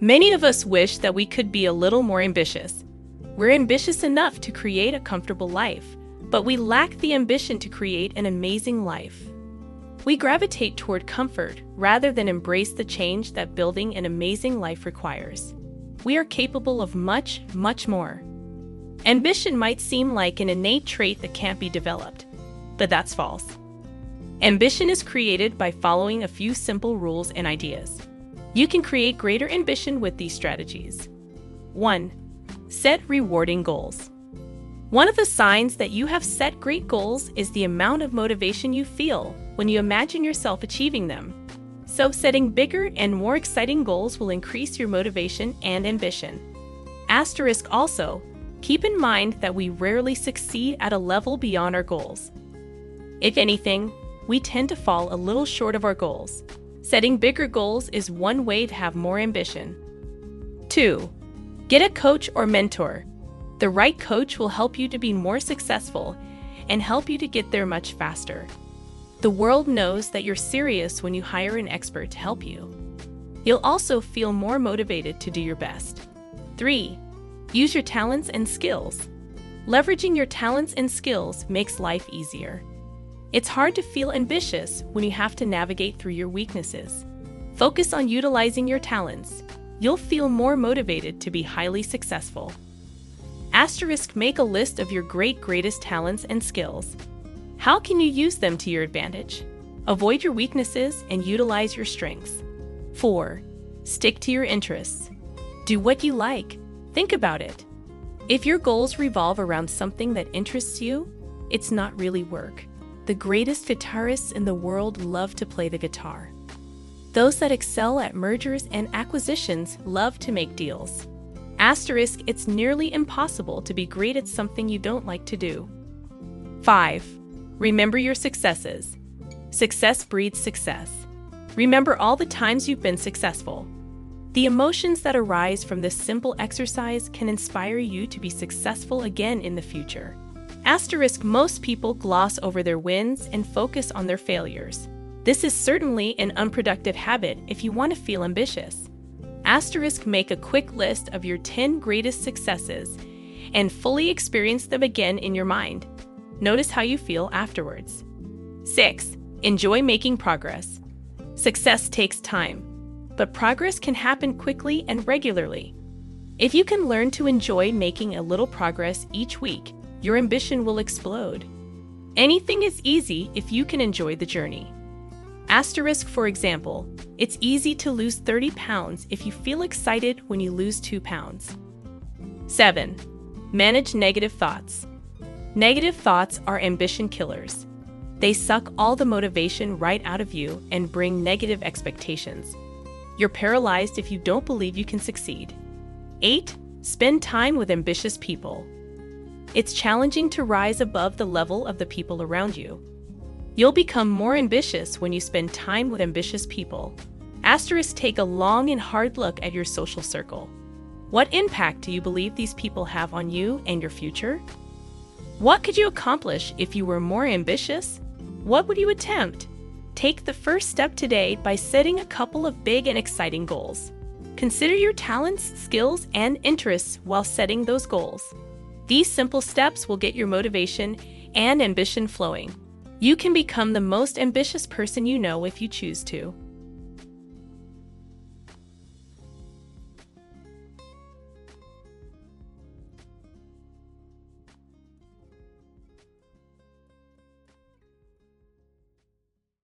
Many of us wish that we could be a little more ambitious. We're ambitious enough to create a comfortable life, but we lack the ambition to create an amazing life. We gravitate toward comfort rather than embrace the change that building an amazing life requires. We are capable of much, much more. Ambition might seem like an innate trait that can't be developed, but that's false. Ambition is created by following a few simple rules and ideas. You can create greater ambition with these strategies. 1. Set rewarding goals. One of the signs that you have set great goals is the amount of motivation you feel when you imagine yourself achieving them. So, setting bigger and more exciting goals will increase your motivation and ambition. Asterisk also, keep in mind that we rarely succeed at a level beyond our goals. If anything, we tend to fall a little short of our goals. Setting bigger goals is one way to have more ambition. 2. Get a coach or mentor. The right coach will help you to be more successful and help you to get there much faster. The world knows that you're serious when you hire an expert to help you. You'll also feel more motivated to do your best. 3. Use your talents and skills. Leveraging your talents and skills makes life easier. It's hard to feel ambitious when you have to navigate through your weaknesses. Focus on utilizing your talents. You'll feel more motivated to be highly successful. Asterisk make a list of your great greatest talents and skills. How can you use them to your advantage? Avoid your weaknesses and utilize your strengths. 4. Stick to your interests. Do what you like. Think about it. If your goals revolve around something that interests you, it's not really work. The greatest guitarists in the world love to play the guitar. Those that excel at mergers and acquisitions love to make deals. Asterisk, it's nearly impossible to be great at something you don't like to do. 5. Remember your successes. Success breeds success. Remember all the times you've been successful. The emotions that arise from this simple exercise can inspire you to be successful again in the future. Asterisk most people gloss over their wins and focus on their failures. This is certainly an unproductive habit if you want to feel ambitious. Asterisk make a quick list of your 10 greatest successes and fully experience them again in your mind. Notice how you feel afterwards. 6. Enjoy making progress. Success takes time, but progress can happen quickly and regularly. If you can learn to enjoy making a little progress each week, your ambition will explode. Anything is easy if you can enjoy the journey. Asterisk, for example, it's easy to lose 30 pounds if you feel excited when you lose 2 pounds. 7. Manage negative thoughts. Negative thoughts are ambition killers. They suck all the motivation right out of you and bring negative expectations. You're paralyzed if you don't believe you can succeed. 8. Spend time with ambitious people. It's challenging to rise above the level of the people around you. You'll become more ambitious when you spend time with ambitious people. Asterisk take a long and hard look at your social circle. What impact do you believe these people have on you and your future? What could you accomplish if you were more ambitious? What would you attempt? Take the first step today by setting a couple of big and exciting goals. Consider your talents, skills, and interests while setting those goals. These simple steps will get your motivation and ambition flowing. You can become the most ambitious person you know if you choose to.